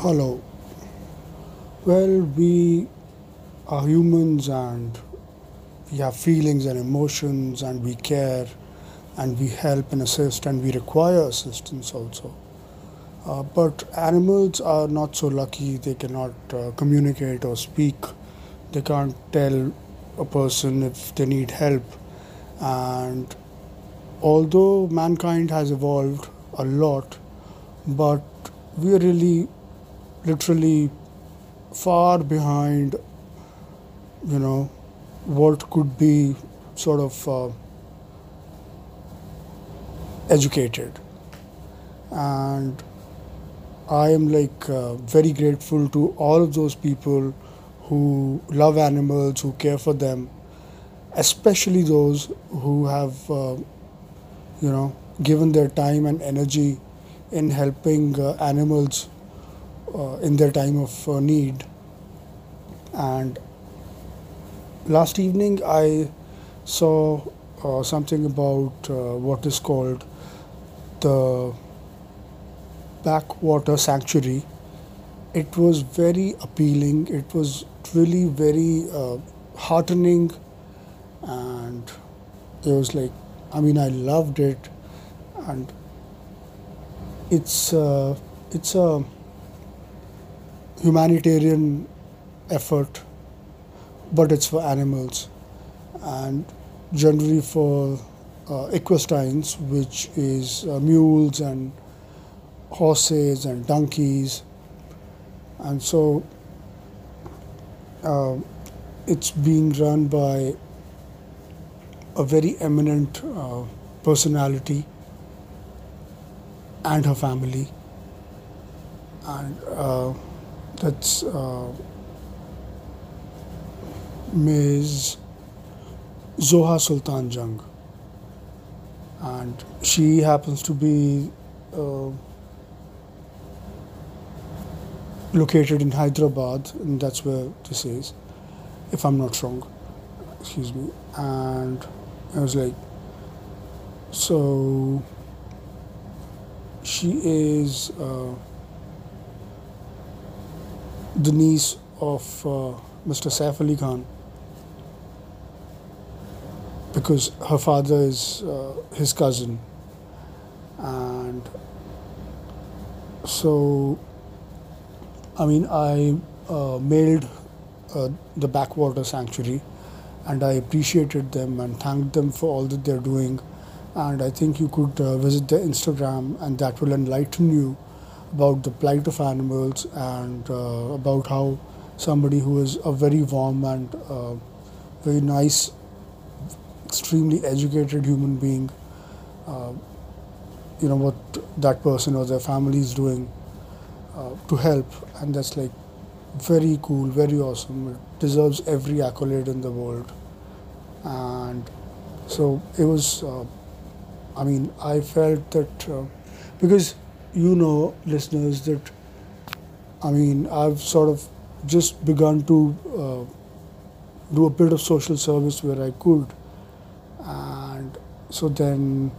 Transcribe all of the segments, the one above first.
Hello. Well, we are humans and we have feelings and emotions and we care and we help and assist and we require assistance also. Uh, but animals are not so lucky, they cannot uh, communicate or speak, they can't tell a person if they need help. And although mankind has evolved a lot, but we are really literally far behind, you know, what could be sort of uh, educated. And I am like uh, very grateful to all of those people who love animals, who care for them, especially those who have, uh, you know, given their time and energy in helping uh, animals in their time of uh, need. And last evening I saw uh, something about uh, what is called the backwater sanctuary. It was very appealing. It was really very uh, heartening, and it was like, I mean, I loved it, and it's uh, it's a humanitarian effort, but it's for animals, and generally for uh, which is uh, mules and horses and donkeys, and so uh, it's being run by a very eminent uh, personality and her family, and uh, that's uh, Ms. Zoha Sultan Jung, and she happens to be uh, located in Hyderabad, and that's where this is, if I'm not wrong. Excuse me. And I was like, so she is uh, the niece of uh, Mr. Saif Ali Khan because her father is uh, his cousin, and so I mean I uh, mailed the backwater sanctuary, and I appreciated them and thanked them for all that they're doing, and I think you could uh, visit their Instagram, and that will enlighten you about the plight of animals and uh, about how somebody who is a very warm and uh, very nice extremely educated human being, uh, you know, what that person or their family is doing to help. And that's like very cool, very awesome. It deserves every accolade in the world. And so it was, uh, I mean, I felt that uh, because you know, listeners, that I mean, I've sort of just begun to uh, do a bit of social service where I could. And so then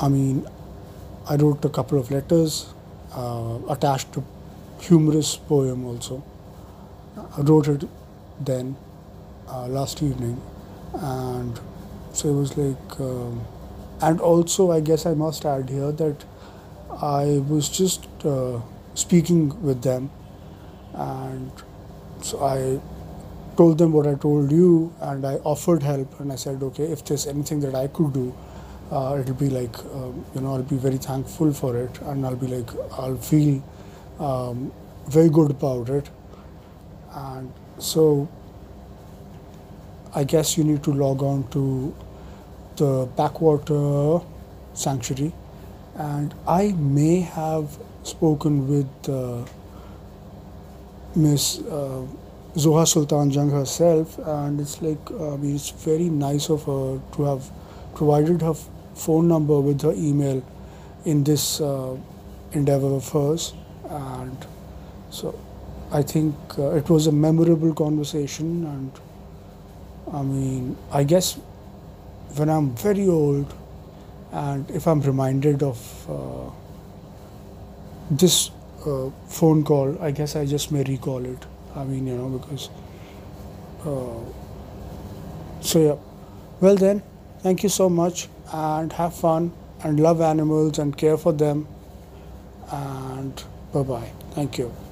I mean I wrote a couple of letters uh, attached a humorous poem also. I wrote it then uh, last evening. And so it was like um, and also I guess I must add here that I was just uh, speaking with them and so I told them what I told you, and I offered help. And I said, okay, if there's anything that I could do, uh, it'll be like, um, you know, I'll be very thankful for it, and I'll be like, I'll feel um, very good about it. And so, I guess you need to log on to the backwater sanctuary, and I may have spoken with uh, Miss. Uh, Zoha Sultan Jung herself, and it's like uh, it's very nice of her to have provided her phone number with her email in this uh, endeavor of hers, and so I think uh, it was a memorable conversation, and I mean, I guess when I'm very old, and if I'm reminded of uh, this uh, phone call, I guess I just may recall it. I mean, you know, because. Uh, so, yeah. Well, then, thank you so much and have fun and love animals and care for them. And bye bye. Thank you.